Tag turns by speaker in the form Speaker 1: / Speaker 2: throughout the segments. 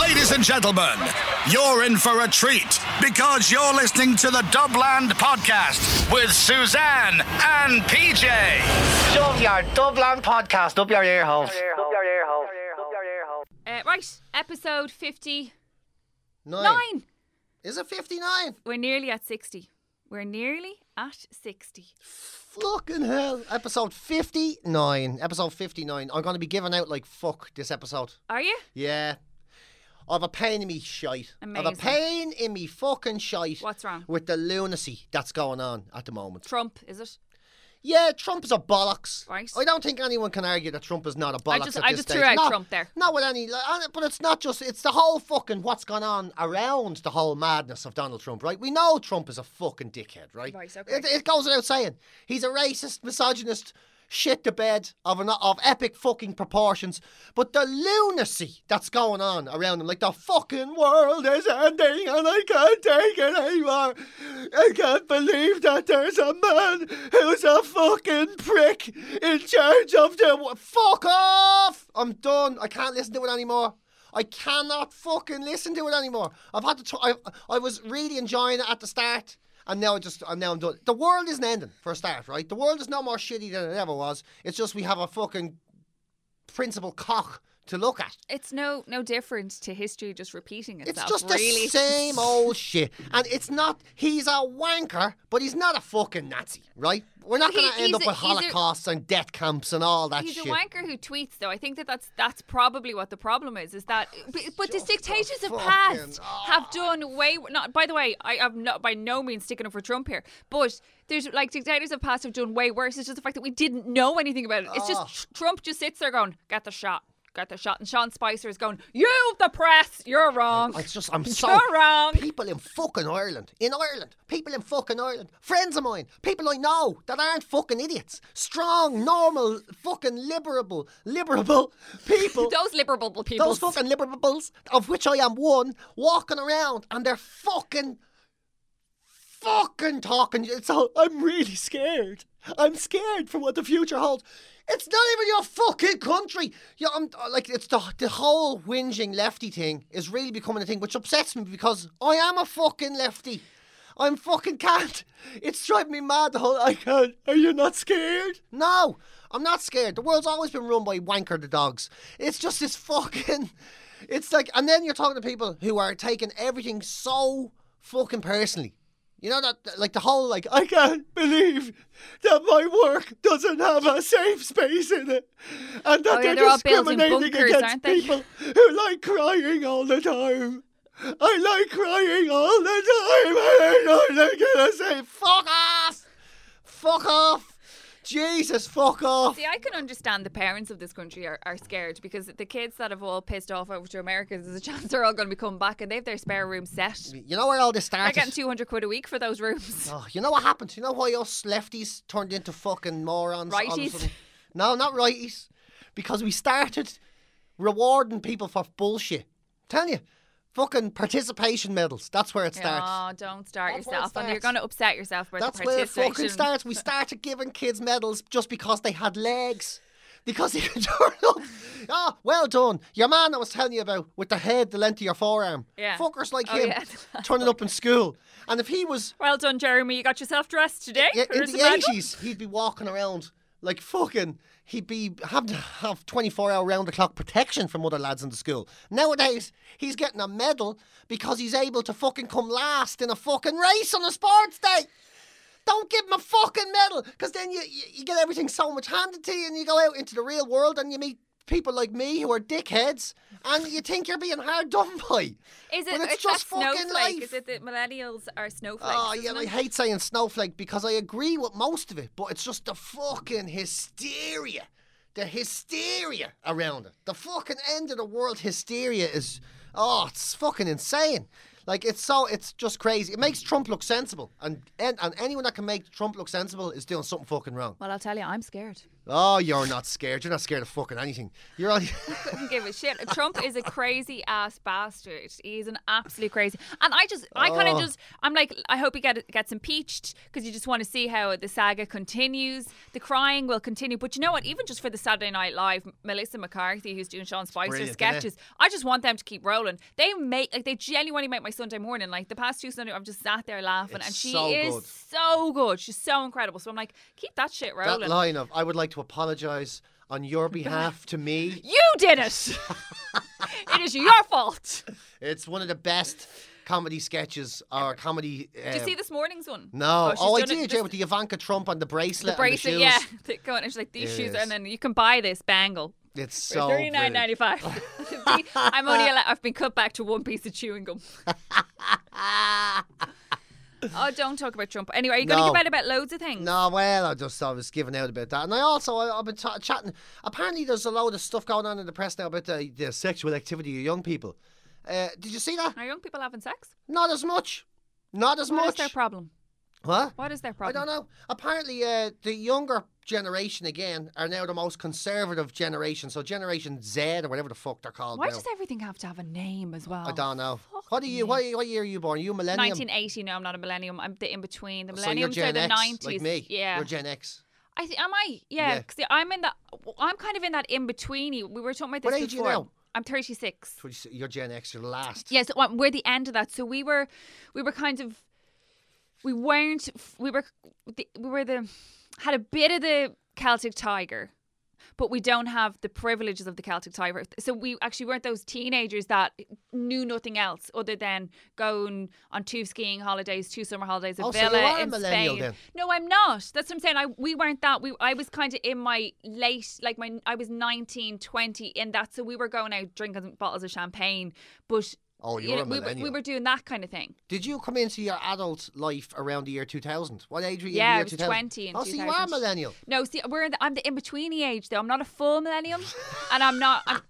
Speaker 1: Ladies and gentlemen, you're in for a treat because you're listening to the Dubland Podcast with Suzanne and PJ.
Speaker 2: Shove your Dubland podcast up your ear holes.
Speaker 3: Uh, right, episode 59.
Speaker 4: Nine. Is it 59?
Speaker 3: We're nearly at 60. We're nearly at 60.
Speaker 4: Fucking hell. Episode 59. Episode 59. I'm going to be giving out like fuck this episode.
Speaker 3: Are you?
Speaker 4: Yeah. I've a pain in me shite. I've a pain in me fucking shite.
Speaker 3: What's wrong?
Speaker 4: With the lunacy that's going on at the moment.
Speaker 3: Trump, is it?
Speaker 4: Yeah, Trump is a bollocks.
Speaker 3: Right.
Speaker 4: I don't think anyone can argue that Trump is not a bollocks.
Speaker 3: I just-
Speaker 4: at
Speaker 3: I
Speaker 4: this
Speaker 3: just
Speaker 4: stage.
Speaker 3: threw out Trump there.
Speaker 4: Not with any, like, but it's not just. It's the whole fucking what's gone on around the whole madness of Donald Trump. Right? We know Trump is a fucking dickhead. Right?
Speaker 3: Right, okay.
Speaker 4: It, it goes without saying. He's a racist, misogynist. Shit the bed of an, of epic fucking proportions, but the lunacy that's going on around him, like the fucking world is ending and I can't take it anymore. I can't believe that there's a man who's a fucking prick in charge of the. Fuck off! I'm done. I can't listen to it anymore. I cannot fucking listen to it anymore. I've had to. Try, I, I was really enjoying it at the start. And now I just, and now I'm done. The world isn't ending for a start, right? The world is no more shitty than it ever was. It's just we have a fucking principal cock to look at.
Speaker 3: It's no no different to history just repeating itself.
Speaker 4: It's just
Speaker 3: really.
Speaker 4: the same old shit. And it's not, he's a wanker, but he's not a fucking Nazi, right? We're not going to end up
Speaker 3: a-
Speaker 4: with
Speaker 3: he's a-
Speaker 4: holocausts and death camps and all that
Speaker 3: He's
Speaker 4: shit.
Speaker 3: He's a wanker who tweets, though. I think that that's that's probably what the problem is. Is that, but, but the dictators of past have done way. Not by the way, I am not by no means sticking up for Trump here, but there's like dictators of past have done way worse. It's just the fact that we didn't know anything about it. It's
Speaker 4: Ah.
Speaker 3: just Trump just sits there going, "Get the shot." Get the shot, and Sean Spicer is going. You, the press, you're wrong.
Speaker 4: It's just, I'm so.
Speaker 3: You're wrong.
Speaker 4: People in fucking Ireland, in Ireland, people in fucking Ireland, friends of mine, people I know that aren't fucking idiots, strong, normal, fucking liberable, liberable people.
Speaker 3: Those liberal people.
Speaker 4: Those fucking liberables, of which I am one, walking around and they're fucking, fucking talking. It's all, I'm really scared. I'm scared for what the future holds. It's not even your fucking country. Yeah, I'm uh, like it's the the whole whinging lefty thing is really becoming a thing, which upsets me because I am a fucking lefty. I'm fucking can't. It's driving me mad. The whole I can't. Are you not scared? No, I'm not scared. The world's always been run by wanker the dogs. It's just this fucking. It's like, and then you're talking to people who are taking everything so fucking personally. You know that, like the whole, like I can't believe that my work doesn't have a safe space in it, and that
Speaker 3: Oh, yeah,
Speaker 4: they're,
Speaker 3: they're
Speaker 4: discriminating
Speaker 3: bunkers,
Speaker 4: against people who like crying all the time. I like crying all the time. I know they're gonna say, "Fuck off, fuck off." Jesus, fuck off.
Speaker 3: See, I can understand the parents of this country are, are scared because the kids that have all pissed off over to America, there's a chance they're all going to be coming back and they have their spare room set.
Speaker 4: You know where all this
Speaker 3: They're
Speaker 4: started?
Speaker 3: getting 200 quid a week for those rooms.
Speaker 4: Oh, you know what happened? You know why us lefties turned into fucking morons?
Speaker 3: Righties?
Speaker 4: No, not righties. Because we started rewarding people for bullshit. Tell you, fucking participation medals. That's where it starts.
Speaker 3: Oh, don't start
Speaker 4: That's where it
Speaker 3: yourself. And you're going to upset yourself about
Speaker 4: That's
Speaker 3: the
Speaker 4: where it
Speaker 3: participation.
Speaker 4: fucking starts. We started giving kids medals just because they had legs. Because they could turn up. Oh, well done. Your man I was telling you about with the head the length of your forearm.
Speaker 3: Yeah.
Speaker 4: Fuckers like
Speaker 3: Oh,
Speaker 4: him
Speaker 3: yeah.
Speaker 4: turning up in school. And if he was
Speaker 3: Well done, Jeremy. You got yourself dressed today.
Speaker 4: Yeah, in the eighties, he'd be walking around like fucking. He'd be having to have twenty four hour round the clock protection from other lads in the school. Nowadays, he's getting a medal because he's able to fucking come last in a fucking race on a sports day. Don't give him a fucking medal, because then you, you you get everything so much handed to you, and you go out into the real world and you meet people like me who are dickheads, and you think you're being hard done by.
Speaker 3: Is it?
Speaker 4: But it's
Speaker 3: it's
Speaker 4: just fucking
Speaker 3: snowflake.
Speaker 4: life.
Speaker 3: Is it that millennials are snowflakes?
Speaker 4: Oh yeah,
Speaker 3: isn't
Speaker 4: I hate saying snowflake because I agree with most of it, but it's just the fucking hysteria the hysteria around it, the fucking end of the world hysteria is, oh, it's fucking insane. Like it's so, it's just crazy. It makes Trump look sensible, and and, and anyone that can make Trump look sensible is doing something fucking wrong.
Speaker 3: Well, I'll tell you, I'm scared.
Speaker 4: Oh, you're not scared. You're not scared of fucking anything. You're only.
Speaker 3: couldn't give a shit. Trump is a crazy ass bastard. He's an absolute crazy. And I just, I kind of
Speaker 4: Oh.
Speaker 3: just, I'm like, I hope he get, gets impeached because you just want to see how the saga continues. The crying will continue. But you know what? Even just for the Saturday Night Live, Melissa McCarthy, who's doing Sean Spicer
Speaker 4: brilliant, isn't it?
Speaker 3: sketches, I just want them to keep rolling. They make, like, they genuinely make my Sunday morning. Like the past two Sunday, I've just sat there laughing,
Speaker 4: It's
Speaker 3: and she
Speaker 4: so
Speaker 3: is
Speaker 4: good.
Speaker 3: so good. She's so incredible. So I'm like, keep that shit rolling.
Speaker 4: that line of, I would like to apologise on your behalf to me.
Speaker 3: you did it. it is your fault.
Speaker 4: It's one of the best comedy sketches or comedy. Uh,
Speaker 3: Did you see this morning's one?
Speaker 4: No.
Speaker 3: she's
Speaker 4: Oh, I
Speaker 3: done it
Speaker 4: did,
Speaker 3: this-
Speaker 4: yeah, with the Ivanka Trump on the bracelet.
Speaker 3: the bracelet,
Speaker 4: and
Speaker 3: yeah.
Speaker 4: shoes.
Speaker 3: They go on, and she's like, these shoes,
Speaker 4: Yes.
Speaker 3: and then you can buy this bangle
Speaker 4: It's so
Speaker 3: thirty nine ninety five. I'm only allowed, I've been cut back to one piece of chewing gum. oh, don't talk about Trump. Anyway, are you going to
Speaker 4: No.
Speaker 3: give out about loads of things?
Speaker 4: No, well, I just I was giving out about that, and I also I, I've been ta chatting. Apparently, there's a load of stuff going on in the press now about the, the sexual activity of young people. Uh, did you see that?
Speaker 3: Are young people having sex?
Speaker 4: Not as much. Not as much.
Speaker 3: What is
Speaker 4: much.
Speaker 3: their problem?
Speaker 4: what?
Speaker 3: What is their problem?
Speaker 4: I
Speaker 3: problem?
Speaker 4: don't know. Apparently, uh, the younger generation again are now the most conservative generation. So Generation Z or whatever the fuck they're called.
Speaker 3: Why
Speaker 4: now.
Speaker 3: does everything have to have a name as well?
Speaker 4: I don't know.
Speaker 3: Fuck
Speaker 4: What are you? What, what year are you born? Are you a millennium?
Speaker 3: 1980. No, I'm not a millennium. I'm the in between. The
Speaker 4: So
Speaker 3: millenniums
Speaker 4: Gen
Speaker 3: are the
Speaker 4: X,
Speaker 3: 90s.
Speaker 4: like me.
Speaker 3: Yeah.
Speaker 4: You're Gen X.
Speaker 3: I th- am I? Yeah.
Speaker 4: Yeah.
Speaker 3: I'm in that. I'm kind of in that in betweeny. We were talking about this
Speaker 4: What age are you
Speaker 3: before.
Speaker 4: now?
Speaker 3: I'm 36.
Speaker 4: You're Gen X. You're the last.
Speaker 3: Yes, well, we're the end of that. So we were, we were kind of, we weren't, we were, the, we were the, had a bit of the Celtic Tiger, but we don't have the privileges of the Celtic Tiger. So we actually weren't those teenagers that knew nothing else other than going on two skiing holidays, two summer holidays, a
Speaker 4: Oh, so you
Speaker 3: villa
Speaker 4: are a
Speaker 3: in
Speaker 4: millennial
Speaker 3: Spain.
Speaker 4: then?
Speaker 3: No, I'm not. That's what I'm saying. I we weren't that. We I was kind of in my late, like my I was 19, 20 in that. So we were going out drinking bottles of champagne, but.
Speaker 4: Oh, you
Speaker 3: you
Speaker 4: were
Speaker 3: know,
Speaker 4: a
Speaker 3: we, were, we were doing that kind of thing.
Speaker 4: Did you come into your adult life around the year 2000? What age were you? in
Speaker 3: Yeah,
Speaker 4: the
Speaker 3: I was
Speaker 4: 2000?
Speaker 3: 20 in
Speaker 4: Oh, so you are
Speaker 3: 2000.
Speaker 4: millennial.
Speaker 3: No, see, we're in the, I'm the in between age though. I'm not a full millennium, and I'm not. I'm,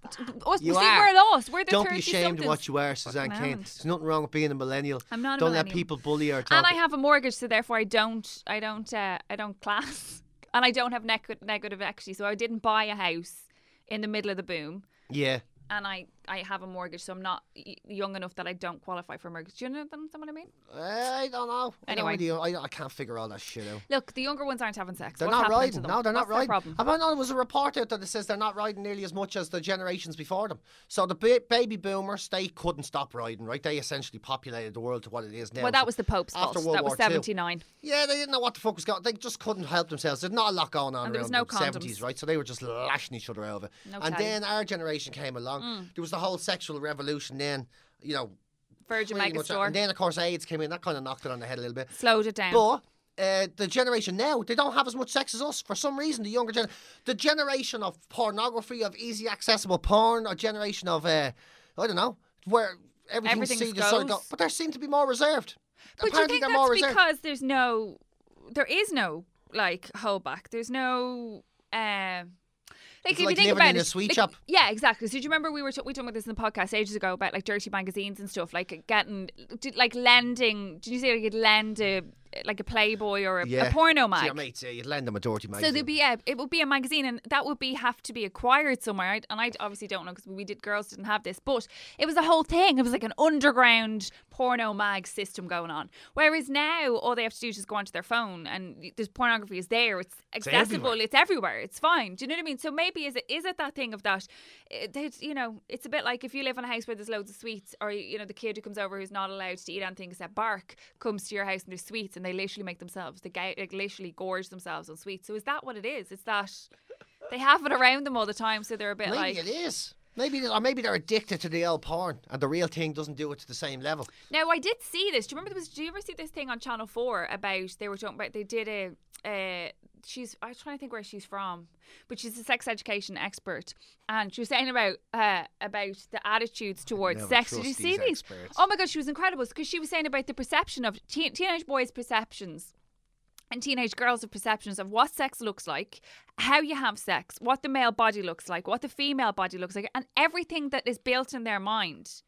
Speaker 3: us,
Speaker 4: You
Speaker 3: see,
Speaker 4: are.
Speaker 3: we're lost. We're the
Speaker 4: Don't be ashamed of what you are, Suzanne Kane. There's nothing wrong with being a millennial.
Speaker 3: I'm not a
Speaker 4: Don't let people bully or talk.
Speaker 3: And I have a mortgage, so therefore I don't, I don't, uh, I don't class, and I don't have neg- negative equity, so I didn't buy a house in the middle of the boom.
Speaker 4: yeah.
Speaker 3: and I, I have a mortgage, so I'm not y- young enough that I don't qualify for a mortgage. Do you know what I mean?
Speaker 4: I don't know. I don't
Speaker 3: Anyway.
Speaker 4: really- I, I can't figure all that shit out.
Speaker 3: Look, the younger ones aren't having sex.
Speaker 4: They're
Speaker 3: What's
Speaker 4: not riding. No, they're not
Speaker 3: What's their
Speaker 4: riding.
Speaker 3: problem?
Speaker 4: I know there was a report out that says they're not riding nearly as much as the generations before them. So the ba- baby boomers, they couldn't stop riding, right? They essentially populated the world to what it is now.
Speaker 3: Well, that was the Pope's fault. After.
Speaker 4: World
Speaker 3: that was
Speaker 4: War II.
Speaker 3: 79.
Speaker 4: Yeah, they didn't know what the fuck was going. They just couldn't help themselves. There's not a lot going on
Speaker 3: And there was no
Speaker 4: the
Speaker 3: condoms.
Speaker 4: seventies, right? So they were just lashing each other over. of it.
Speaker 3: No
Speaker 4: and.
Speaker 3: Mm.
Speaker 4: then our generation came along. There was the whole sexual revolution. Then you know,
Speaker 3: Virgin Megastore
Speaker 4: and then of course AIDS came in. That kind of knocked it on the head a little bit.
Speaker 3: slowed it down.
Speaker 4: But uh, the generation now, they don't have as much sex as us. For some reason, the younger gen, the generation of pornography, of easy accessible porn, a generation of, uh, I don't know, where everything
Speaker 3: Everything's
Speaker 4: seen as sort of go,
Speaker 3: goes.
Speaker 4: but they seem to be more reserved.
Speaker 3: But you
Speaker 4: Apparently
Speaker 3: think
Speaker 4: they're
Speaker 3: that's
Speaker 4: more reserved.
Speaker 3: because there's no, there is no like holdback. There's no. Uh, like if
Speaker 4: like
Speaker 3: you think about it,
Speaker 4: sweet
Speaker 3: like-
Speaker 4: shop.
Speaker 3: Yeah, exactly. So do you remember we were t- we talked about this in the podcast ages ago about like dirty magazines and stuff, like getting like lending. Did you say like you'd lend a like a Playboy or a,
Speaker 4: yeah.
Speaker 3: a porno mag?
Speaker 4: your mates, yeah, you'd lend them a dirty magazine.
Speaker 3: So there'd be a, it would be a magazine, and that would be have to be acquired somewhere. I, and I obviously don't know because we did girls didn't have this, but it was a whole thing. It was like an underground porno mag system going on. Whereas now, all they have to do is just go onto their phone, and there's pornography is there. It's accessible.
Speaker 4: everywhere.
Speaker 3: It's everywhere. It's fine. Do you know what I mean? So maybe is it is it that thing of that? Eh, it, you know, it's a bit like if you live in a house where there's loads of sweets, or you know, the kid who comes over who's not allowed to eat anything except bark comes to your house and there's sweets, and they literally make themselves they ga- like literally gorge themselves on sweets. So is that what it is? It's that they have it around them all the time, so they're a bit
Speaker 4: Maybe
Speaker 3: like.
Speaker 4: it is. Maybe, or maybe they're addicted to the old porn, and the real thing doesn't do it to the same level.
Speaker 3: Now I did see this. Do you remember there was? Do you ever see this thing on Channel Four about they were talking about they did a. Uh, she's I was trying to think where she's from, but she's a sex education expert, and she was saying about uh, about the attitudes towards sex. Did you see
Speaker 4: these
Speaker 3: these?
Speaker 4: experts.
Speaker 3: Oh my god, she was incredible because she was saying about the perception of teen- teenage boys' perceptions and teenage girls have perceptions of what sex looks like, how you have sex, what the male body looks like, what the female body looks like, and everything that is built in their mind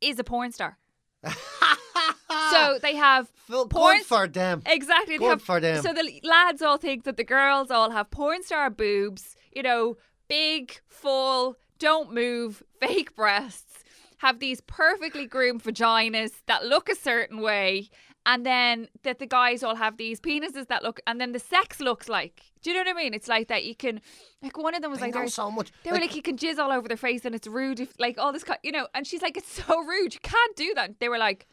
Speaker 3: is a porn star. so ah. they have
Speaker 4: Well,
Speaker 3: porn
Speaker 4: for them.
Speaker 3: Exactly.
Speaker 4: Good
Speaker 3: have-
Speaker 4: for them.
Speaker 3: So the lads all think that the girls all have porn star boobs, you know, big, full, don't move, fake breasts, have these perfectly groomed vaginas that look a certain way, and then that the guys all have these penises that look, and then the sex looks like. Do you know what I mean? It's like that you can, like one of them was
Speaker 4: I
Speaker 3: like,
Speaker 4: so much.
Speaker 3: They were
Speaker 4: Like-
Speaker 3: like, you can jizz all over their face and it's rude, if like all this, kind, you know. And she's like, it's so rude. You can't do that. They were like,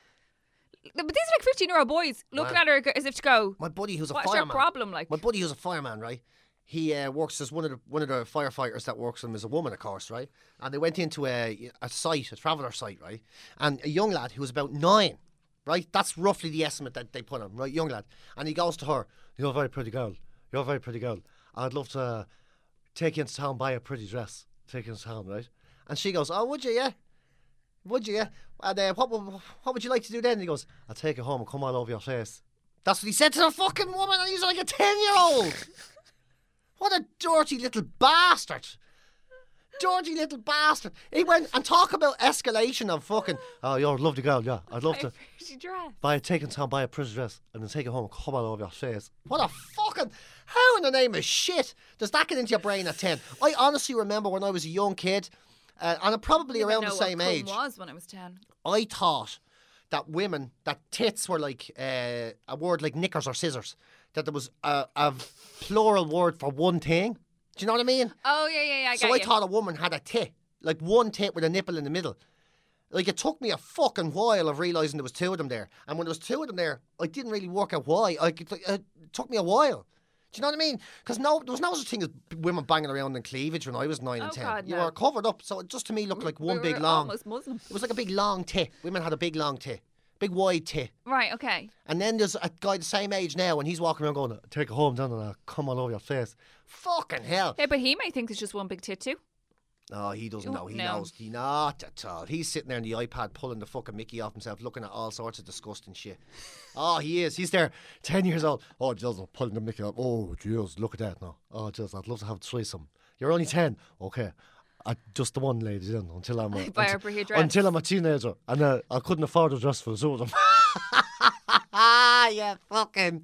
Speaker 3: but these are like fifteen year old boys looking
Speaker 4: Wow.
Speaker 3: at her as if to go,
Speaker 4: My buddy who's a
Speaker 3: What's your
Speaker 4: fireman.
Speaker 3: problem, like?
Speaker 4: My buddy who's a fireman, right? He uh, works as one of the one of the firefighters that works with him is a woman, of course, right? And they went into a a site, a traveller site, right? And a young lad who was about nine, right? That's roughly the estimate that they put on, right? Young lad, and he goes to her, "You're a very pretty girl. You're a very pretty girl. I'd love to take you into town, buy a pretty dress, take you into town, right?" And she goes, "Oh, would you? Yeah." Would you? Yeah. And uh, what, would- what would you like to do then? And he goes, I'll take it home and come all over your face. That's what he said to the fucking woman, and he's like a 10 year old. What a dirty little bastard. Dirty little bastard. He went and talk about escalation of fucking, oh, you're a lovely girl, yeah. I'd love to
Speaker 3: pretty dress.
Speaker 4: buy a take in town, buy a pretty dress, and then take it home and come all over your face. What a fucking. How in the name of shit does that get into your brain at 10? I honestly remember when I was a young kid, uh, and I'm probably around the same age.
Speaker 3: was when I was ten.
Speaker 4: I thought that women, that tits were like uh, a word like knickers or scissors. That there was a, a plural word for one thing. Do you know what I mean?
Speaker 3: Oh yeah, yeah, yeah. I
Speaker 4: so I
Speaker 3: you.
Speaker 4: thought a woman had a tit, like one tit with a nipple in the middle. Like it took me a fucking while of realizing there was two of them there, and when there was two of them there, I didn't really work out why. Like it, it took me a while. Do you know what I mean? Because no, there was no such thing as women banging around in cleavage when I was nine and ten.
Speaker 3: God,
Speaker 4: you
Speaker 3: no.
Speaker 4: were covered up, so it just to me looked like
Speaker 3: We
Speaker 4: one
Speaker 3: were
Speaker 4: big long.
Speaker 3: almost Muslim.
Speaker 4: It was like a big long tit. Women had a big long tit, big wide tit.
Speaker 3: Right. Okay.
Speaker 4: And then there's a guy the same age now, and he's walking around going, "Take it home, down and uh, come all over your face." Fucking hell!
Speaker 3: Yeah, but he may think it's just one big tit too.
Speaker 4: No, he doesn't
Speaker 3: Oh,
Speaker 4: know. He
Speaker 3: no.
Speaker 4: knows. He not at all. He's sitting there on the iPad pulling the fucking Mickey off himself, looking at all sorts of disgusting shit. oh, he is. He's there, ten years old. Oh, Jesus, I'm pulling the Mickey off. Oh, Jesus, look at that now. Oh, Jesus, I'd love to have a threesome. You're only ten. Okay. I, just the one, ladies, in until I'm a, until, until I'm a teenager, and uh, I couldn't afford a dress for the two of them. Ah, yeah, fucking.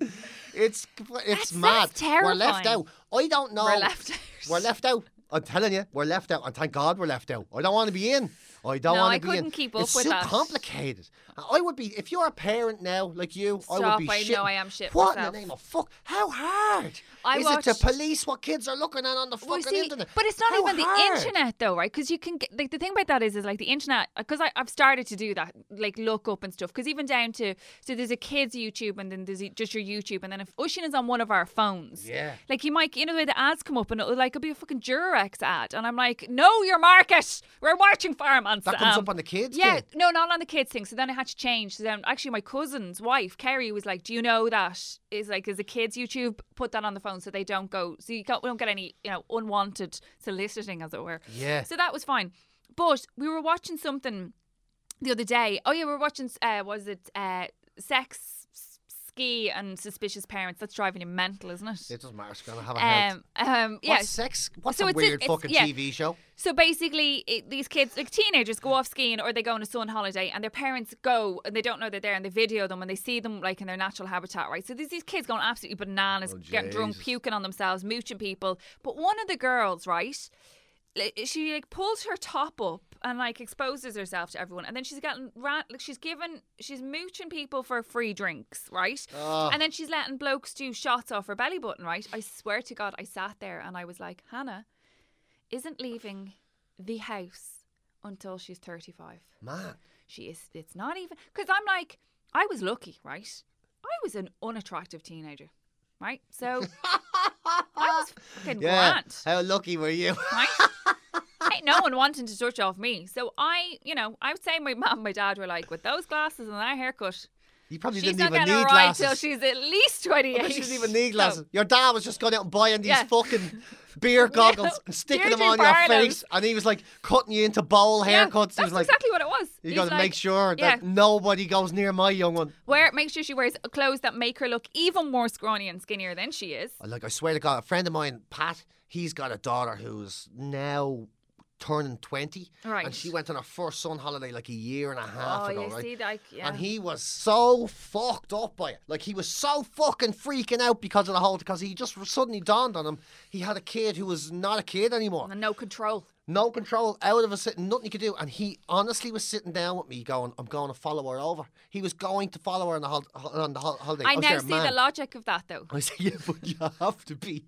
Speaker 4: It's it's
Speaker 3: That's-
Speaker 4: mad.
Speaker 3: that's
Speaker 4: We're left
Speaker 3: terrifying.
Speaker 4: out. I don't know.
Speaker 3: We're left out.
Speaker 4: We're left out. I'm telling you, we're left out, and thank God we're left out. I don't want to be in. I don't
Speaker 3: No,
Speaker 4: want to be in.
Speaker 3: I couldn't keep up
Speaker 4: it's
Speaker 3: with
Speaker 4: so
Speaker 3: that.
Speaker 4: complicated. I would be if you're a parent now, like you. I would
Speaker 3: Stop,
Speaker 4: be
Speaker 3: I know I am shit
Speaker 4: What
Speaker 3: myself.
Speaker 4: in the name of fuck? How hard
Speaker 3: I
Speaker 4: is it to police what kids are looking at on the
Speaker 3: Well,
Speaker 4: fucking
Speaker 3: see,
Speaker 4: internet?
Speaker 3: but it's not
Speaker 4: How
Speaker 3: even the internet though, right? Because you can get like the thing about that is is like the internet because I've started to do that, like look up and stuff. Because even down to so there's a kids YouTube and then there's just your YouTube, and then if Ocean is on one of our phones,
Speaker 4: Yeah.
Speaker 3: like you might you know the way the ads come up and it'll like it'll be a fucking Durex ad, and I'm like, no, your market, we're watching Fireman.
Speaker 4: That comes
Speaker 3: um,
Speaker 4: up on the kids.
Speaker 3: Yeah,
Speaker 4: thing.
Speaker 3: no, not on the kids thing. So then I had to change. So then actually my cousin's wife, Kerry, was like, Do you know that is like is a kids YouTube put that on the phone so they don't go so you don't, we don't get any, you know, unwanted soliciting as it were.
Speaker 4: Yeah.
Speaker 3: So that was fine. But we were watching something the other day. Oh yeah, we were watching uh was it uh sex and suspicious parents. That's driving you mental, isn't it?
Speaker 4: It doesn't matter. It's gonna have a health.
Speaker 3: um, um, yeah.
Speaker 4: What's sex? What's
Speaker 3: So
Speaker 4: a
Speaker 3: a-
Speaker 4: weird
Speaker 3: it's-
Speaker 4: fucking
Speaker 3: yeah.
Speaker 4: TV show?
Speaker 3: So basically, it, these kids, like teenagers, go off skiing or they go on a sun holiday, and their parents go and they don't know they're there, and they video them and they see them like in their natural habitat, right? So there's these kids going absolutely bananas,
Speaker 4: Oh,
Speaker 3: getting drunk, puking on themselves, mooching people. But one of the girls, right? She like pulls her top up and like exposes herself to everyone, and then she's getting ran. Like she's given, she's mooching people for free drinks, right?
Speaker 4: Ah.
Speaker 3: And then she's letting blokes do shots off her belly button, right? I swear to God, I sat there and I was like, Hannah, isn't leaving the house until she's 35.
Speaker 4: Man.
Speaker 3: She is, it's not even, because I'm like, I was lucky, right? I was an unattractive teenager, right? So I was fucking
Speaker 4: Yeah.
Speaker 3: grand,
Speaker 4: How lucky were you?
Speaker 3: right? Ain't no one wanting to touch off me. So I, you know, I would say my mum and my dad were like, with those glasses and that haircut,
Speaker 4: You probably
Speaker 3: She's
Speaker 4: didn't
Speaker 3: not
Speaker 4: even
Speaker 3: getting
Speaker 4: need
Speaker 3: ride
Speaker 4: glasses.
Speaker 3: till she's at least 28.
Speaker 4: I she didn't even need glasses. Your dad was just going out and buying these
Speaker 3: Yeah.
Speaker 4: fucking beer goggles and sticking them
Speaker 3: Deirdre
Speaker 4: on your face, and he was like cutting you into bowl
Speaker 3: Yeah,
Speaker 4: haircuts. he
Speaker 3: that's
Speaker 4: was like,
Speaker 3: exactly what it was.
Speaker 4: "You
Speaker 3: He's
Speaker 4: got to
Speaker 3: like,
Speaker 4: make sure that
Speaker 3: yeah.
Speaker 4: nobody goes near my young one."
Speaker 3: Wear, make sure she wears clothes that make her look even more scrawny and skinnier than she is.
Speaker 4: Like I swear to God, a friend of mine, Pat, he's got a daughter who's now turning twenty,
Speaker 3: Right.
Speaker 4: and she went on her first son holiday like a year and a half
Speaker 3: oh,
Speaker 4: ago,
Speaker 3: you
Speaker 4: right?
Speaker 3: see, like, yeah.
Speaker 4: And he was so fucked up by it. Like he was so fucking freaking out because of the whole. Because he just suddenly dawned on him he had a kid who was not a kid anymore.
Speaker 3: and no control.
Speaker 4: No control, out of a sitting, nothing he could do. And he honestly was sitting down with me, going, "I'm going to follow her over." He was going to follow her on the hol- on the hol- holiday.
Speaker 3: I
Speaker 4: was
Speaker 3: now
Speaker 4: there,
Speaker 3: see
Speaker 4: man.
Speaker 3: the logic of that, though.
Speaker 4: I say, yeah, but you have to be,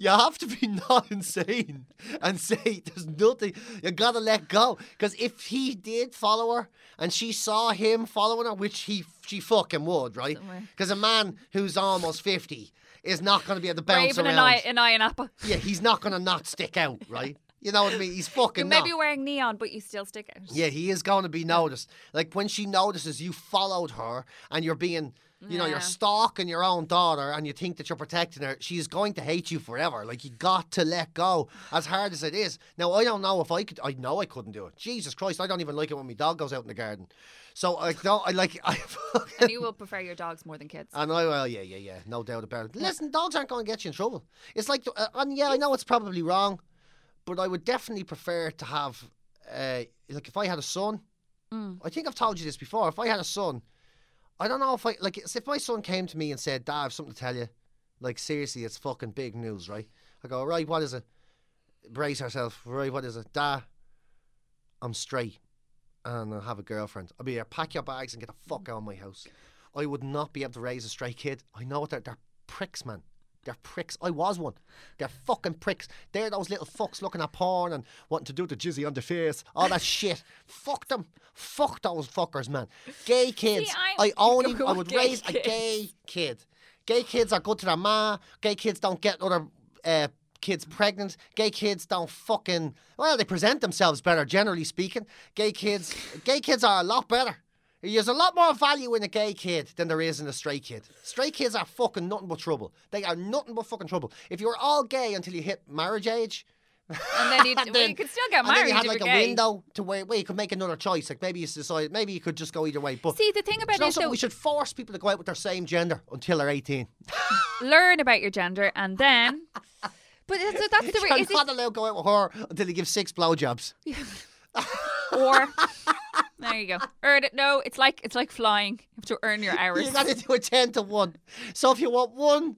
Speaker 4: you have to be not insane and say there's nothing. You gotta let go because if he did follow her and she saw him following her, which he she fucking would, right? Because a man who's almost fifty is not going to be able to bounce
Speaker 3: Raven
Speaker 4: around.
Speaker 3: and I, and I and Appa.
Speaker 4: Yeah, he's not going to not stick out, right? You know what I mean? He's fucking
Speaker 3: You may be wearing neon, but you still stick out.
Speaker 4: Yeah, he is going to be noticed. Like when she notices you followed her and you're being, you know,
Speaker 3: Yeah.
Speaker 4: you're stalking your own daughter and you think that you're protecting her, she's going to hate you forever. Like you got to let go, as hard as it is. Now I don't know if I could. I know I couldn't do it. Jesus Christ, I don't even like it when my dog goes out in the garden. So I don't. I like. I.
Speaker 3: And you will prefer your dogs more than kids.
Speaker 4: And I know, well, yeah, yeah, yeah, no doubt about it. Listen, dogs aren't going to get you in trouble. It's like, uh, and yeah, I know it's probably wrong, but I would definitely prefer to have, uh, like, if I had a son.
Speaker 3: Mm.
Speaker 4: I think I've told you this before. If I had a son, I don't know if I like. If my son came to me and said, "Dad, I have something to tell you," like seriously, it's fucking big news, right? I go, right, what is it? Brace ourselves, right? What is it, Dad? I'm straight and I have a girlfriend. I'll be here, pack your bags and get the fuck out of my house. I would not be able to raise a stray kid. I know what they're, they're pricks, man. They're pricks. I was one. They're fucking pricks. They're those little fucks looking at porn and wanting to do the jizzy on the face. All that shit. Fuck them. Fuck those fuckers, man. Gay kids.
Speaker 3: I-
Speaker 4: I only, I would raise a gay kid. Gay kids are good to their ma. Gay kids don't get other uh, kids pregnant. Gay kids don't fucking well, they present themselves better, generally speaking. Gay kids, gay kids are a lot better. There's a lot more value in a gay kid than there is in a straight kid. Straight kids are fucking nothing but trouble. They are nothing but fucking trouble. If you were all gay until you hit marriage age,
Speaker 3: And then you, well, you could still get
Speaker 4: and then
Speaker 3: married
Speaker 4: you had like a
Speaker 3: gay.
Speaker 4: window to where, where you could make another choice. Like maybe you decide, maybe you could just go either way. But
Speaker 3: See, the thing about it, though,
Speaker 4: we should force people to go out with their same gender until they're 18.
Speaker 3: learn about your gender and then. But that's, so that's the
Speaker 4: You're not
Speaker 3: it,
Speaker 4: allowed to go out with her until you give six blowjobs.
Speaker 3: Or there you go. Earn it. No, it's like it's like flying. You have to earn your hours.
Speaker 4: You got to do a 10 to 1. So if you want one,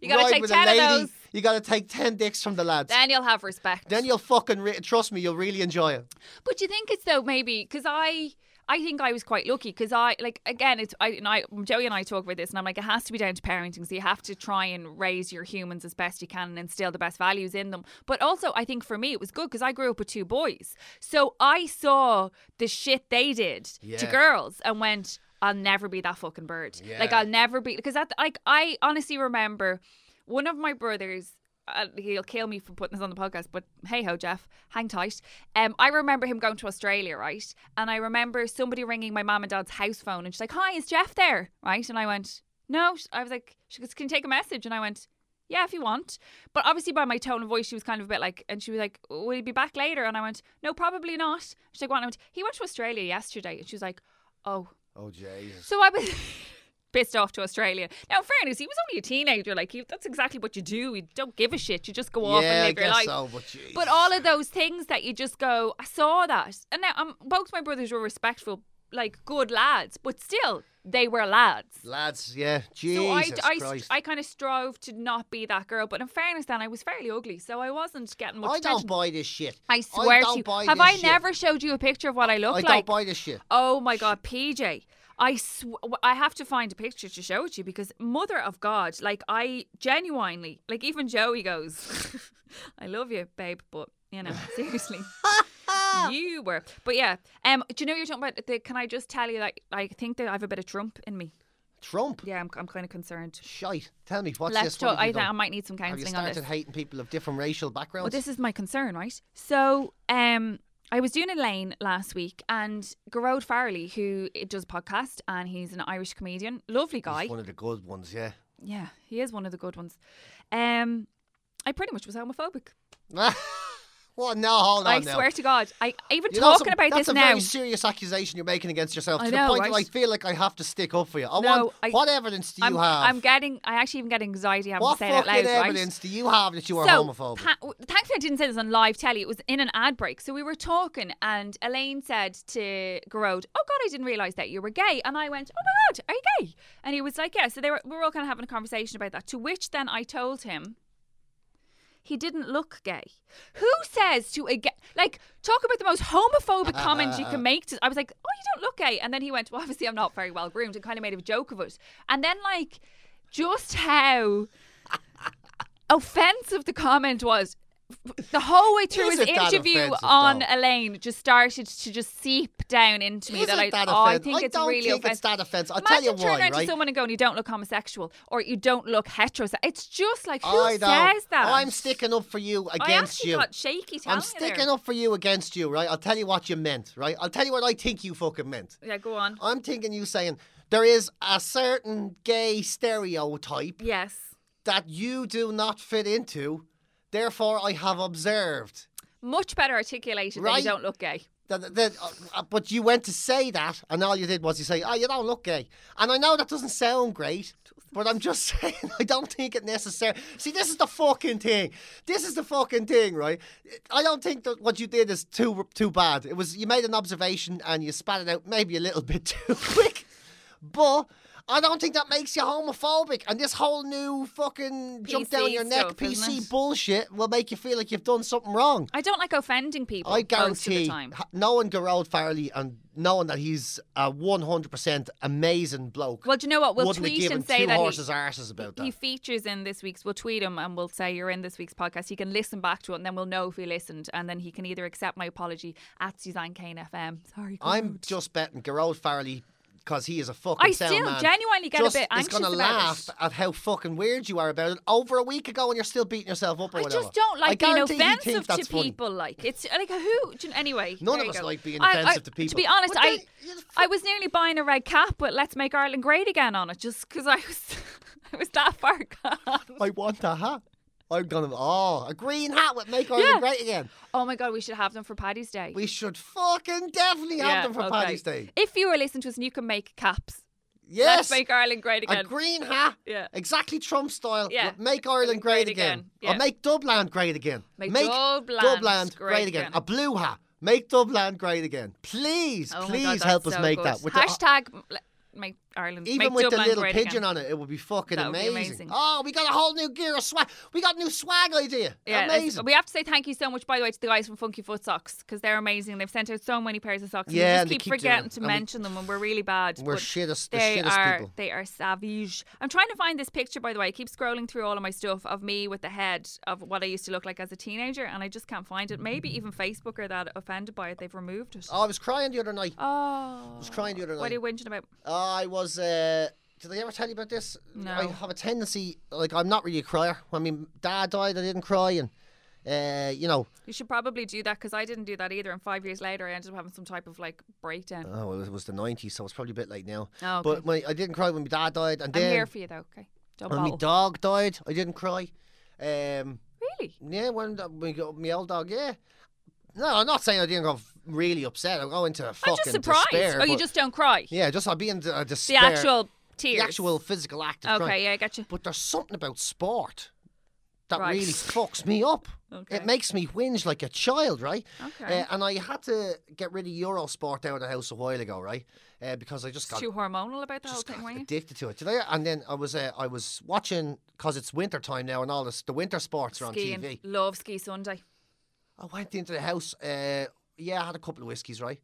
Speaker 3: You gotta take 10
Speaker 4: a
Speaker 3: of those.
Speaker 4: You got to take 10 dicks from the lads.
Speaker 3: Then you'll have respect.
Speaker 4: then you'll fucking, re- trust me, you'll really enjoy it.
Speaker 3: But you think it's though maybe because I I think I was quite lucky because I like again it's I and I Joey and I talk about this and I'm like it has to be down to parenting so you have to try and raise your humans as best you can and instill the best values in them. But also I think for me it was good because I grew up with two boys, so I saw the shit they did to girls and went. I'll never be that fucking bird. Like I'll never be because that like I honestly remember one of my brothers uh, he'll kill me for putting this on the podcast, but hey ho, Jeff, hang tight. Um, I remember him going to Australia, right? And I remember somebody ringing my mum and dad's house phone, and she's like, "Hi, is Jeff there?" Right? And I went, "No." I was like, "She goes, can you take a message?" And I went, "Yeah, if you want." But obviously, by my tone of voice, she was kind of a bit like, and she was like, "Will he be back later?" And I went, "No, probably not." She's like, "What?" And I went, "He went to Australia yesterday," and she was like, "Oh."
Speaker 4: Oh, Jesus.
Speaker 3: So I was pissed off to Australia. Now, in fairness, he was only a teenager. Like, you, that's exactly what you do. You don't give a shit. You just go off
Speaker 4: yeah,
Speaker 3: and
Speaker 4: I
Speaker 3: live your
Speaker 4: guess
Speaker 3: life.
Speaker 4: so, but
Speaker 3: But all of those things that you just go, I saw that. And now um, both my brothers were respectful, like good lads, but still, they were lads.
Speaker 4: Lads, yeah. Jesus
Speaker 3: So I, I,
Speaker 4: Christ.
Speaker 3: I kind of strove to not be that girl. But in fairness, then I was fairly ugly, so I wasn't getting much
Speaker 4: I
Speaker 3: attention.
Speaker 4: don't buy this shit.
Speaker 3: I swear
Speaker 4: don't
Speaker 3: to you.
Speaker 4: buy
Speaker 3: Have I
Speaker 4: shit.
Speaker 3: never showed you a picture of what I look
Speaker 4: I
Speaker 3: like?
Speaker 4: I don't buy this shit.
Speaker 3: Oh my god, PJ. I sw- I have to find a picture to show it to you because mother of God, like I genuinely, like even Joey goes, I love you, babe, but you know, seriously. you were. But yeah, um do you know you're talking about the can I just tell you that I think that I have a bit of Trump in me.
Speaker 4: Trump.
Speaker 3: Yeah, I'm I'm kind of concerned.
Speaker 4: Shite. Tell me, what's
Speaker 3: Let's
Speaker 4: this?
Speaker 3: talk
Speaker 4: What have
Speaker 3: I
Speaker 4: you
Speaker 3: I might need some
Speaker 4: Have you
Speaker 3: counselling on
Speaker 4: started
Speaker 3: this.
Speaker 4: hating people of different racial backgrounds?
Speaker 3: Well, this is my concern, right? So, um, I was doing Elaine last week, and Gearóid Farrelly, who does a podcast, and he's an Irish comedian, lovely guy.
Speaker 4: He's one of the good ones, yeah.
Speaker 3: Yeah, he is one of the good ones. Um, I pretty much was homophobic.
Speaker 4: what? No, hold on
Speaker 3: I
Speaker 4: now.
Speaker 3: swear to God, I even
Speaker 4: You know
Speaker 3: talking
Speaker 4: some-
Speaker 3: about this now.
Speaker 4: that's a very serious accusation you're making against yourself
Speaker 3: I
Speaker 4: to
Speaker 3: know,
Speaker 4: the point that I feel like I have to stick up for you. I
Speaker 3: No,
Speaker 4: want
Speaker 3: I-
Speaker 4: what evidence do you
Speaker 3: I'm,
Speaker 4: have?
Speaker 3: I'm getting. I actually even get anxiety having
Speaker 4: what
Speaker 3: to say
Speaker 4: fucking
Speaker 3: out loud.
Speaker 4: evidence do you have that you are
Speaker 3: so,
Speaker 4: homophobic?
Speaker 3: w- thankfully, I didn't say this on live telly. It was in an ad break. So we were talking, and Elaine said to Gearóid, "Oh God, I didn't realize that you were gay." And I went, "Oh my God, are you gay?" And he was like, "Yeah." So they were. We were all kind of having a conversation about that. To which then I told him. He didn't look gay. Who says to a gay, like, talk about the most homophobic comment you can make? To, I was like, oh, you don't look gay. And then he went, well, obviously I'm not very well groomed and kind of made a joke of it. And then, like, just how offensive the comment was. The whole way through
Speaker 4: Is
Speaker 3: his interview on
Speaker 4: though?
Speaker 3: Elaine just started to just seep down into me
Speaker 4: Is
Speaker 3: that I,
Speaker 4: that
Speaker 3: oh, I think
Speaker 4: I
Speaker 3: it's really
Speaker 4: think
Speaker 3: offensive.
Speaker 4: it's that offensive. I'll
Speaker 3: Imagine
Speaker 4: tell you
Speaker 3: turning
Speaker 4: why,
Speaker 3: out to
Speaker 4: right?
Speaker 3: someone and going, "You don't look homosexual," or "You don't look heterosexual." It's just like who says that?
Speaker 4: I'm sticking up for you against you.
Speaker 3: got shaky
Speaker 4: I'm sticking up for you against you, right? I'll tell you what you meant, right? I'll tell you what I think you fucking meant.
Speaker 3: Yeah, go on.
Speaker 4: I'm thinking you saying there is a certain gay stereotype
Speaker 3: Yes.
Speaker 4: that you do not fit into. Therefore, I have observed
Speaker 3: Much better articulated that
Speaker 4: Right.
Speaker 3: you don't look gay.
Speaker 4: that uh, uh, but you went to say that, and all you did was you say, "Oh, you don't look gay." And I know that doesn't sound great, but I'm just saying I don't think it necessary. See, this is the fucking thing. This is the fucking thing, right? I don't think that what you did is too too bad. It was you made an observation and you spat it out maybe a little bit too quick, but. I don't think that makes you homophobic. And this whole new fucking jump down your neck
Speaker 3: stuff,
Speaker 4: PC bullshit will make you feel like you've done something wrong.
Speaker 3: I don't like offending people.
Speaker 4: I
Speaker 3: most of the
Speaker 4: guarantee, knowing Gearóid Farrelly and knowing that he's a 100% amazing bloke.
Speaker 3: Well, do you know what? We'll tweet and say that he-
Speaker 4: arses about that.
Speaker 3: He features in this week's. We'll tweet him and we'll say you're in this week's podcast. He can listen back to it and then we'll know if he listened. And then he can either accept my apology at Suzanne Kane FM. Sorry,
Speaker 4: I'm
Speaker 3: God.
Speaker 4: just betting Gearóid Farrelly because he is a fucking
Speaker 3: I still
Speaker 4: man,
Speaker 3: genuinely get a
Speaker 4: just
Speaker 3: bit
Speaker 4: is
Speaker 3: anxious
Speaker 4: gonna
Speaker 3: about
Speaker 4: laugh
Speaker 3: it.
Speaker 4: at how fucking weird you are about it over a week ago and you're still beating yourself up or
Speaker 3: I
Speaker 4: whatever.
Speaker 3: just don't
Speaker 4: I
Speaker 3: like being
Speaker 4: he thinks
Speaker 3: offensive to
Speaker 4: that's funny.
Speaker 3: people. Like it's like who? you- Anyway,
Speaker 4: None of us
Speaker 3: go.
Speaker 4: like being
Speaker 3: I-
Speaker 4: offensive
Speaker 3: I-
Speaker 4: to people.
Speaker 3: To be honest,
Speaker 4: But
Speaker 3: I I was nearly buying a red cap with "Let's Make Ireland Great Again" on it, just because I was I was that far gone.
Speaker 4: I want a hat. I'm gonna oh a green hat would make Ireland
Speaker 3: Yeah.
Speaker 4: great again.
Speaker 3: Oh my god, we should have them for Paddy's Day.
Speaker 4: We should fucking definitely have
Speaker 3: Yeah,
Speaker 4: them for
Speaker 3: okay.
Speaker 4: Paddy's Day.
Speaker 3: If you were listening to us and you can make caps,
Speaker 4: Yes,
Speaker 3: let's make Ireland great again.
Speaker 4: a
Speaker 3: again.
Speaker 4: green hat.
Speaker 3: Yeah.
Speaker 4: exactly Trump style.
Speaker 3: Yeah.
Speaker 4: Make Ireland great, again.
Speaker 3: Yeah.
Speaker 4: Or make Dublin great again.
Speaker 3: Make
Speaker 4: make
Speaker 3: Dublin
Speaker 4: Dublin
Speaker 3: great
Speaker 4: great again.
Speaker 3: again.
Speaker 4: A blue hat. Make Dublin great again. Please,
Speaker 3: Oh
Speaker 4: please
Speaker 3: God,
Speaker 4: help us
Speaker 3: so
Speaker 4: make
Speaker 3: good.
Speaker 4: that. With the-
Speaker 3: Hashtag make Ireland
Speaker 4: even
Speaker 3: make
Speaker 4: with the little pigeon
Speaker 3: again.
Speaker 4: on it, it would be fucking
Speaker 3: would be
Speaker 4: amazing.
Speaker 3: amazing.
Speaker 4: Oh, we got a whole new gear of swag. We got a new swag idea.
Speaker 3: Yeah,
Speaker 4: amazing.
Speaker 3: we have to say thank you so much, by the way, to the guys from Funky Foot Socks because they're amazing. They've sent out so many pairs of socks. and we just keep,
Speaker 4: keep
Speaker 3: forgetting to
Speaker 4: And we-
Speaker 3: mention them, and we're really bad.
Speaker 4: We're shittest- the
Speaker 3: they
Speaker 4: shittest
Speaker 3: are,
Speaker 4: people.
Speaker 3: They are savage. I'm trying to find this picture, by the way. I keep scrolling through all of my stuff of me with the head of what I used to look like as a teenager, and I just can't find it. Maybe even Facebook are that offended by it. They've removed it.
Speaker 4: oh, I was crying the other night.
Speaker 3: Oh,
Speaker 4: I was crying the other night.
Speaker 3: what are you whinging about?
Speaker 4: I was. Uh, did I ever tell you about this?
Speaker 3: No.
Speaker 4: I have a tendency, like I'm not really a crier. When my dad died, I didn't cry, and uh, you know,
Speaker 3: You should probably do that because I didn't do that either. And five years later, I ended up having some type of like breakdown.
Speaker 4: oh, it was, it was the '90s, so it's probably a bit late now.
Speaker 3: Oh, okay.
Speaker 4: But my, I didn't cry when my dad died, and
Speaker 3: I'm
Speaker 4: then
Speaker 3: here for you though. Okay, don't
Speaker 4: when my dog died, I didn't cry. Um,
Speaker 3: Really?
Speaker 4: yeah, when my, my old dog, yeah. No, I'm not saying I didn't go really upset. I go into a fucking
Speaker 3: I'm just surprised.
Speaker 4: despair.
Speaker 3: oh, you
Speaker 4: but-
Speaker 3: just don't cry.
Speaker 4: yeah, just I'll be in uh,
Speaker 3: The
Speaker 4: despair.
Speaker 3: actual tears.
Speaker 4: the actual physical act of
Speaker 3: Okay,
Speaker 4: crying.
Speaker 3: yeah, I get you.
Speaker 4: But there's something about sport that
Speaker 3: Right.
Speaker 4: really fucks me up.
Speaker 3: Okay.
Speaker 4: It makes me whinge like a child, right?
Speaker 3: Okay.
Speaker 4: Uh, and I had to get rid of Eurosport out of the house a while ago, right? Uh, because I just got
Speaker 3: Too hormonal about the whole
Speaker 4: just
Speaker 3: thing,
Speaker 4: got
Speaker 3: you?
Speaker 4: addicted to it. Did I? And then I was uh, I was watching because it's winter time now and all this. The winter sports are on
Speaker 3: Skiing.
Speaker 4: TV.
Speaker 3: Love ski Sunday.
Speaker 4: I went into the house. Uh, yeah, I had a couple of whiskeys, right?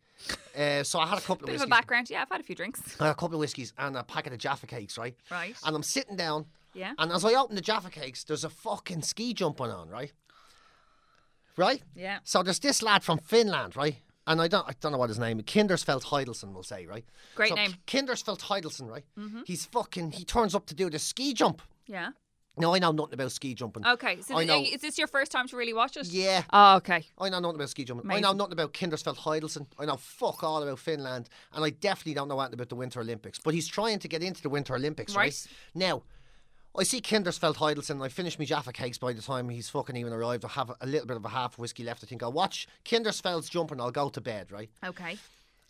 Speaker 4: Uh, so I had a couple of
Speaker 3: Bit of a background. Yeah, I've had a few drinks.
Speaker 4: I had a couple of whiskies and a packet of Jaffa cakes, right?
Speaker 3: Right.
Speaker 4: And I'm sitting down.
Speaker 3: Yeah.
Speaker 4: And as I open the Jaffa cakes, there's a fucking ski jumping on, right? Right?
Speaker 3: Yeah.
Speaker 4: So there's this lad from Finland, right? And I don't, I don't know what his name is. Kindersfeld Heidelson, we'll say, right?
Speaker 3: Great
Speaker 4: so
Speaker 3: name.
Speaker 4: Kindersfeld Heidelson, right? Mm-hmm. He's fucking, he turns up to do the ski jump.
Speaker 3: Yeah.
Speaker 4: Now I know nothing about ski jumping.
Speaker 3: Okay, so
Speaker 4: I know.
Speaker 3: is this your first time to really watch it?
Speaker 4: Yeah.
Speaker 3: Oh, okay.
Speaker 4: I know nothing about ski jumping. I know nothing about Kindersfeld Heidelsen. I know fuck all about Finland. And I definitely don't know anything about the Winter Olympics. But he's trying to get into the Winter Olympics, right?
Speaker 3: Right.
Speaker 4: Now, I see Kindersfeld Heidelsen. I finish my Jaffa cakes by the time he's fucking even arrived. I have a little bit of a half whiskey left. I think I'll watch Kindersfeld's jumping. I'll go to bed, right?
Speaker 3: Okay.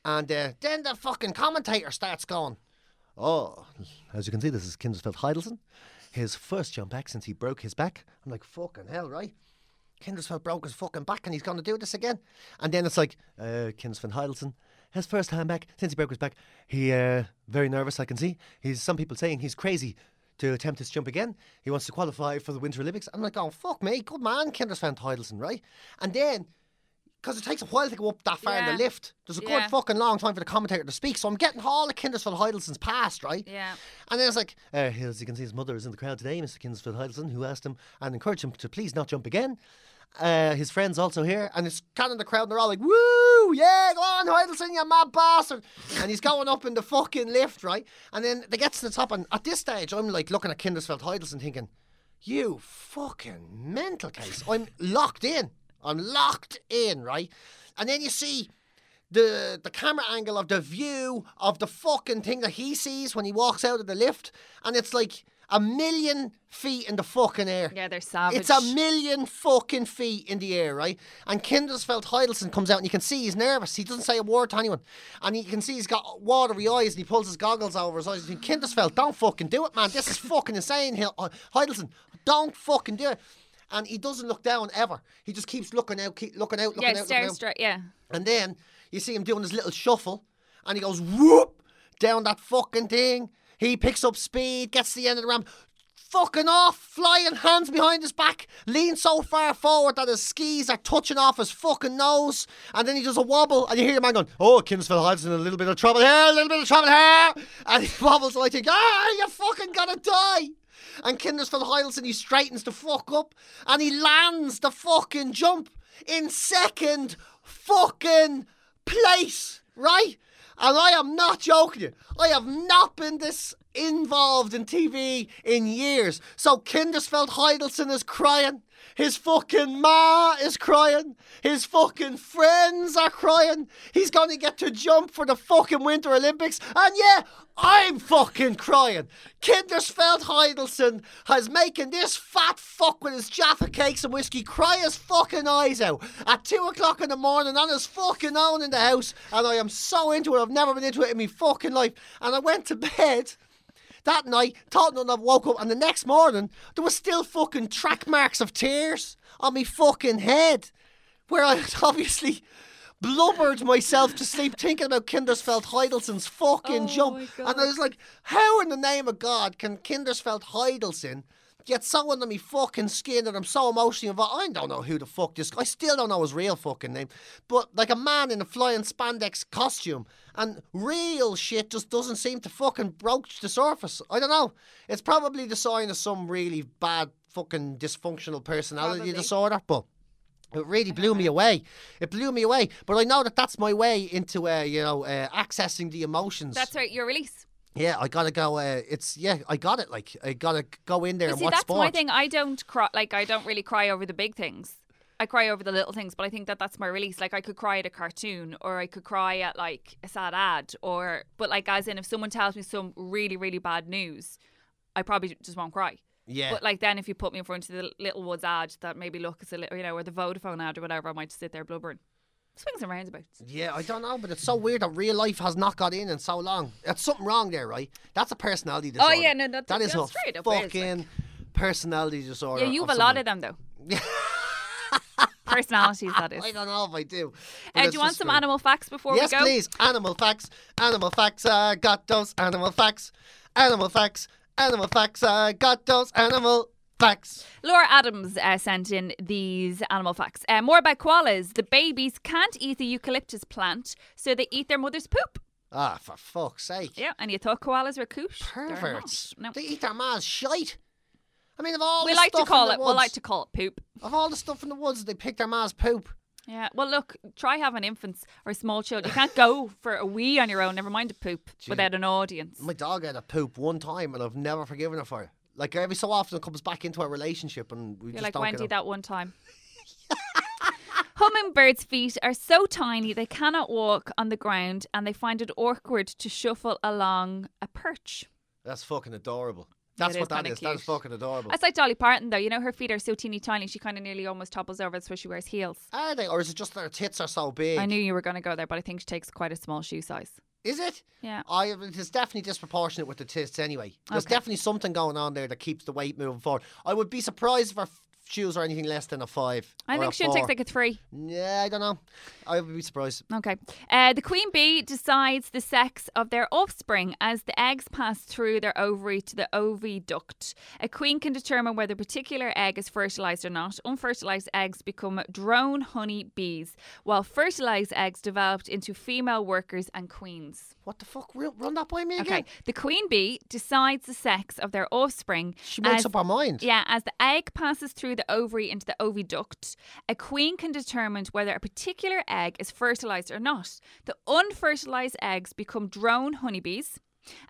Speaker 4: And uh, then the fucking commentator starts going, Oh, as you can see, this is Kindersfeld Heidelsen. His first jump back since he broke his back. I'm like, fucking hell, right? Kindersfeld broke his fucking back and he's going to do this again. And then it's like, uh, Kindersfeld Heidelsen, his first time back since he broke his back. He, uh, very nervous, I can see. He's some people saying he's crazy to attempt this jump again. He wants to qualify for the Winter Olympics. I'm like, oh, fuck me, good man, Kindersfeld Heidelsen, right? And then because it takes a while to go up that far in the lift. There's a
Speaker 3: Yeah.
Speaker 4: good fucking long time for the commentator to speak. So I'm getting all the Kindersfeld Heidelsen's past, right?
Speaker 3: Yeah.
Speaker 4: And then it's like, uh, as you can see, his mother is in the crowd today, Mr. Kindersfeld Heidelsen, who asked him and encouraged him to please not jump again. Uh, his friends also here, and it's kind of the crowd, and they're all like, "Woo, yeah, go on, Heidelsen, you mad bastard!" And he's going up in the fucking lift, right? And then they get to the top, and at this stage, I'm like looking at Kindersfeld Heidelsen, thinking, "You fucking mental case!" I'm locked in. I'm locked in, right? And then you see the the camera angle of the view of the fucking thing that he sees when he walks out of the lift, and it's like a million feet in the fucking air.
Speaker 3: Yeah, they're savage.
Speaker 4: It's a million fucking feet in the air, right? And Kindersfeld Heidelsen comes out and you can see he's nervous. He doesn't say a word to anyone. And you can see he's got watery eyes and he pulls his goggles over his eyes. You think, don't fucking do it, man. This is fucking insane. Uh, Heidelsen, don't fucking do it. And he doesn't look down ever. He just keeps looking out, keep looking out, looking
Speaker 3: yeah,
Speaker 4: out, looking
Speaker 3: stare
Speaker 4: out.
Speaker 3: straight. Yeah.
Speaker 4: And then you see him doing his little shuffle, and he goes whoop down that fucking thing. He picks up speed, gets to the end of the ramp, fucking off, flying hands behind his back, leans so far forward that his skis are touching off his fucking nose, and then he does a wobble, and you hear the man going, "Oh, Kinsfield Hyde's in a little bit of trouble here, a little bit of trouble here," and he wobbles, and I think, "Ah, you're fucking gonna die." And Kindersfeld Heidelsen, he straightens the fuck up and he lands the fucking jump in second fucking place, right? And I am not joking you. I have not been this involved in TV in years. So Kindersfeld Heidelsen is crying. His fucking ma is crying. His fucking friends are crying. He's gonna get to jump for the fucking Winter Olympics. And yeah, I'm fucking crying. Kindersfeld Heidelsen has making this fat fuck with his Jaffa cakes and whiskey cry his fucking eyes out at two o'clock in the morning on his fucking own in the house. And I am so into it. I've never been into it in my fucking life. And I went to bed that night, thought nothing woke up, and the next morning, there was still fucking track marks of tears on me fucking head, where I had obviously blubbered myself to sleep thinking about Kindersfeld Heidelsen's fucking
Speaker 3: Oh
Speaker 4: jump. And I was like, how in the name of God can Kindersfeld Heidelsen get so under me fucking skin that I'm so emotionally involved? I don't know who the fuck this I still don't know his real fucking name. But like a man in a flying spandex costume and real shit just doesn't seem to fucking broach the surface. I don't know. It's probably the sign of some really bad fucking dysfunctional personality
Speaker 3: Probably.
Speaker 4: disorder, but it really blew me away. It blew me away. But I know that that's my way into, uh, you know, uh, accessing the emotions.
Speaker 3: That's right. Your release.
Speaker 4: Yeah, I gotta go. Uh, it's yeah, I got it. Like I gotta go in there
Speaker 3: But
Speaker 4: and
Speaker 3: see,
Speaker 4: watch
Speaker 3: that's
Speaker 4: sport.
Speaker 3: my thing. I don't cry. Like I don't really cry over the big things. I cry over the little things, but I think that that's my release. Like I could cry at a cartoon, or I could cry at like a sad ad, or but like as in if someone tells me some really really bad news, I probably just won't cry.
Speaker 4: Yeah.
Speaker 3: But like then if you put me in front of the Littlewoods ad that maybe looks a little, you know, or the Vodafone ad or whatever, I might just sit there blubbering. Swings and roundabouts.
Speaker 4: Yeah, I don't know, but it's so weird that real life has not got in in so long. There's something wrong there, right? That's a personality disorder.
Speaker 3: Oh, yeah, no, that-
Speaker 4: that is
Speaker 3: that's
Speaker 4: a
Speaker 3: straight up, is, like-
Speaker 4: fucking personality disorder.
Speaker 3: Yeah, you have a lot of them though. Personalities, that is.
Speaker 4: I don't know if I do.
Speaker 3: Uh, do you want some animal facts before
Speaker 4: Yes,
Speaker 3: we go?
Speaker 4: Yes, please. Animal facts. Animal facts. I got those animal facts. Animal facts. Animal facts. I got those animal facts.
Speaker 3: Laura Adams uh, sent in these animal facts. Uh, more about koalas. The babies can't eat the eucalyptus plant, so they eat their mother's poop.
Speaker 4: Ah, for fuck's sake.
Speaker 3: Yeah, and you thought koalas were coosh?
Speaker 4: Perverts.
Speaker 3: No.
Speaker 4: They eat their ma's shite. I mean, of all
Speaker 3: We
Speaker 4: the
Speaker 3: like to call it.
Speaker 4: the
Speaker 3: We like to call it poop.
Speaker 4: Of all the stuff in the woods, they pick their ma's poop.
Speaker 3: Yeah. Well, look. Try having infants or small children. You can't go for a wee on your own. Never mind a poop without an audience.
Speaker 4: My dog had a poop one time, and I've never forgiven her for it. Like every so often, it comes back into a relationship, and we
Speaker 3: You're
Speaker 4: just
Speaker 3: like
Speaker 4: don't
Speaker 3: Wendy
Speaker 4: get
Speaker 3: that one time. Hummingbirds' feet are so tiny they cannot walk on the ground and they find it awkward to shuffle along a perch.
Speaker 4: That's fucking adorable. That's
Speaker 3: It
Speaker 4: what
Speaker 3: is
Speaker 4: that
Speaker 3: kinda
Speaker 4: is. That is
Speaker 3: cute.
Speaker 4: fucking adorable.
Speaker 3: That's like Dolly Parton, though. You know, her feet are so teeny tiny, she kind of nearly almost topples over. That's why she wears heels.
Speaker 4: Are they, or is it just their tits are so big?
Speaker 3: I knew you were going to go there, but I think she takes quite a small shoe size.
Speaker 4: Is it?
Speaker 3: Yeah.
Speaker 4: I, it is definitely disproportionate with the tits anyway. There's
Speaker 3: Okay.
Speaker 4: definitely something going on there that keeps the weight moving forward. I would be surprised if her shoes are anything less than a five.
Speaker 3: I think she takes like a three.
Speaker 4: Yeah, I don't know. I would be surprised.
Speaker 3: Okay. Uh, the queen bee decides the sex of their offspring as the eggs pass through their ovary to the oviduct. A queen can determine whether a particular egg is fertilized or not. Unfertilized eggs become drone honey bees, while fertilized eggs developed into female workers and queens.
Speaker 4: What the fuck? Run run that by me again.
Speaker 3: Okay. The queen bee decides the sex of their offspring.
Speaker 4: She makes
Speaker 3: as-
Speaker 4: up her mind.
Speaker 3: yeah, as the egg passes through the ovary into the oviduct, a queen can determine whether a particular egg is fertilized or not. The unfertilized eggs become drone honeybees,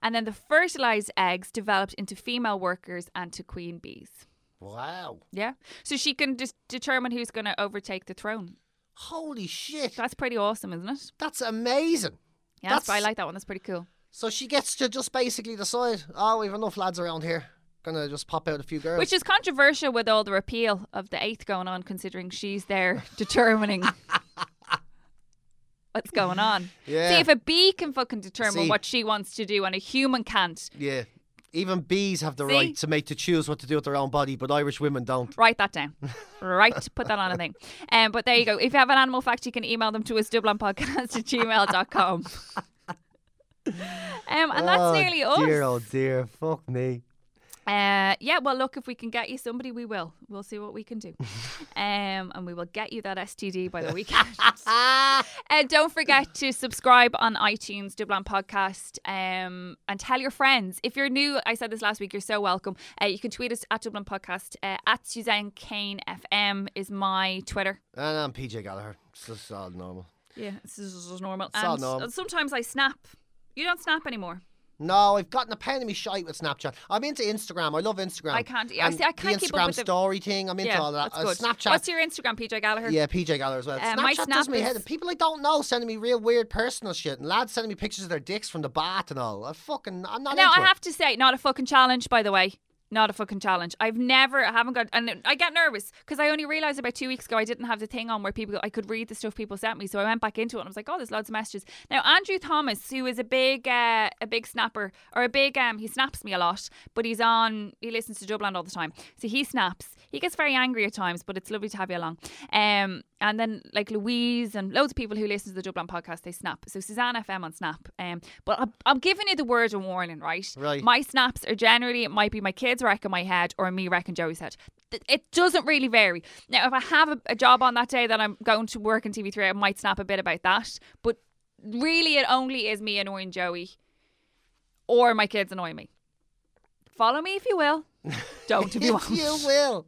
Speaker 3: and then the fertilized eggs developed into female workers and to queen bees.
Speaker 4: Wow.
Speaker 3: Yeah. So she can just determine who's going to overtake the throne.
Speaker 4: Holy shit.
Speaker 3: That's pretty awesome, isn't it?
Speaker 4: That's amazing.
Speaker 3: Yeah, that's, I like that one. That's pretty cool.
Speaker 4: So she gets to just basically decide, oh, we've enough lads around here. Gonna just pop out a few girls.
Speaker 3: Which is controversial with all the repeal of the eighth going on, considering she's there determining what's going on.
Speaker 4: Yeah.
Speaker 3: See, if a bee can fucking determine
Speaker 4: See.
Speaker 3: what she wants to do and a human can't,
Speaker 4: yeah. Even bees have the
Speaker 3: See?
Speaker 4: right to make to choose what to do with their own body, but Irish women don't.
Speaker 3: write that down. right, put that on a thing. Um, but there you go. If you have an animal fact, you can email them to us, dublinpodcast at gmail.com. um, and that's
Speaker 4: oh,
Speaker 3: nearly us.
Speaker 4: Dear, oh dear. Fuck me.
Speaker 3: Uh, yeah, well, look, if we can get you somebody, we will. We'll see what we can do. um, and we will get you that STD by the weekend. uh, don't forget to subscribe on iTunes, Dublin Podcast, um, and tell your friends. If you're new, I said this last week, you're so welcome. Uh, you can tweet us at Dublin Podcast. Uh, at Suzanne Kane FM is my Twitter.
Speaker 4: And I'm PJ Gallagher. It's just all normal.
Speaker 3: Yeah, this is normal.
Speaker 4: It's all
Speaker 3: and
Speaker 4: normal.
Speaker 3: sometimes I snap. You don't snap anymore.
Speaker 4: No, I've gotten a pen of me shite with Snapchat. I'm into Instagram. I love Instagram.
Speaker 3: I can't- I see, I can't
Speaker 4: the
Speaker 3: keep up with the-
Speaker 4: story thing. I'm into
Speaker 3: yeah,
Speaker 4: all that. Uh. Snapchat.
Speaker 3: What's your Instagram, PJ Gallagher?
Speaker 4: Yeah, PJ Gallagher as well.
Speaker 3: Uh,
Speaker 4: Snapchat
Speaker 3: snap
Speaker 4: does me
Speaker 3: is-
Speaker 4: head. People I don't know sending me real weird personal shit, and lads sending me pictures of their dicks from the bath and all. I fucking, I'm not into
Speaker 3: I
Speaker 4: it.
Speaker 3: have to say, not a fucking challenge, by the way. Not a fucking challenge. I've never, I haven't got, and I get nervous because I only realized about two weeks ago I didn't have the thing on where people, I could read the stuff people sent me. So I went back into it and I was like, oh, there's loads of messages. Now Andrew Thomas, who is a big, uh, a big snapper or a big, um, he snaps me a lot, but he's on, he listens to Dublin all the time. So he snaps. He gets very angry at times, but it's lovely to have you along. Um, and then like Louise and loads of people who listen to the Dublin podcast, they snap. So Suzanne FM on Snap. Um, but I'm, I'm giving you the word of warning, right?
Speaker 4: Right.
Speaker 3: My snaps are generally it might be my kids wrecking my head or me wrecking Joey's head. It doesn't really vary. Now, if I have a, a job on that day that I'm going to work in TV3, I might snap a bit about that. But really, it only is me annoying Joey or my kids annoying me. Follow me if you will. Don't if you want.
Speaker 4: you will.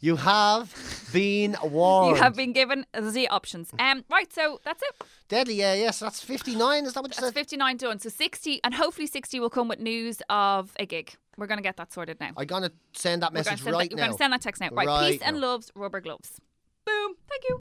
Speaker 4: You have been warned.
Speaker 3: You have been given the options. Um, right, so that's it.
Speaker 4: Deadly, yeah, yes. that's 59. Is that what you
Speaker 3: That's
Speaker 4: said?
Speaker 3: 59 done. So 60, and hopefully 60 will come with news of a gig. We're going to get that sorted now.
Speaker 4: I'm going to send that
Speaker 3: going
Speaker 4: message
Speaker 3: to send,
Speaker 4: right
Speaker 3: that, we're gonna send that text now. Right,
Speaker 4: Right
Speaker 3: peace and loves, rubber gloves. Boom. Thank you.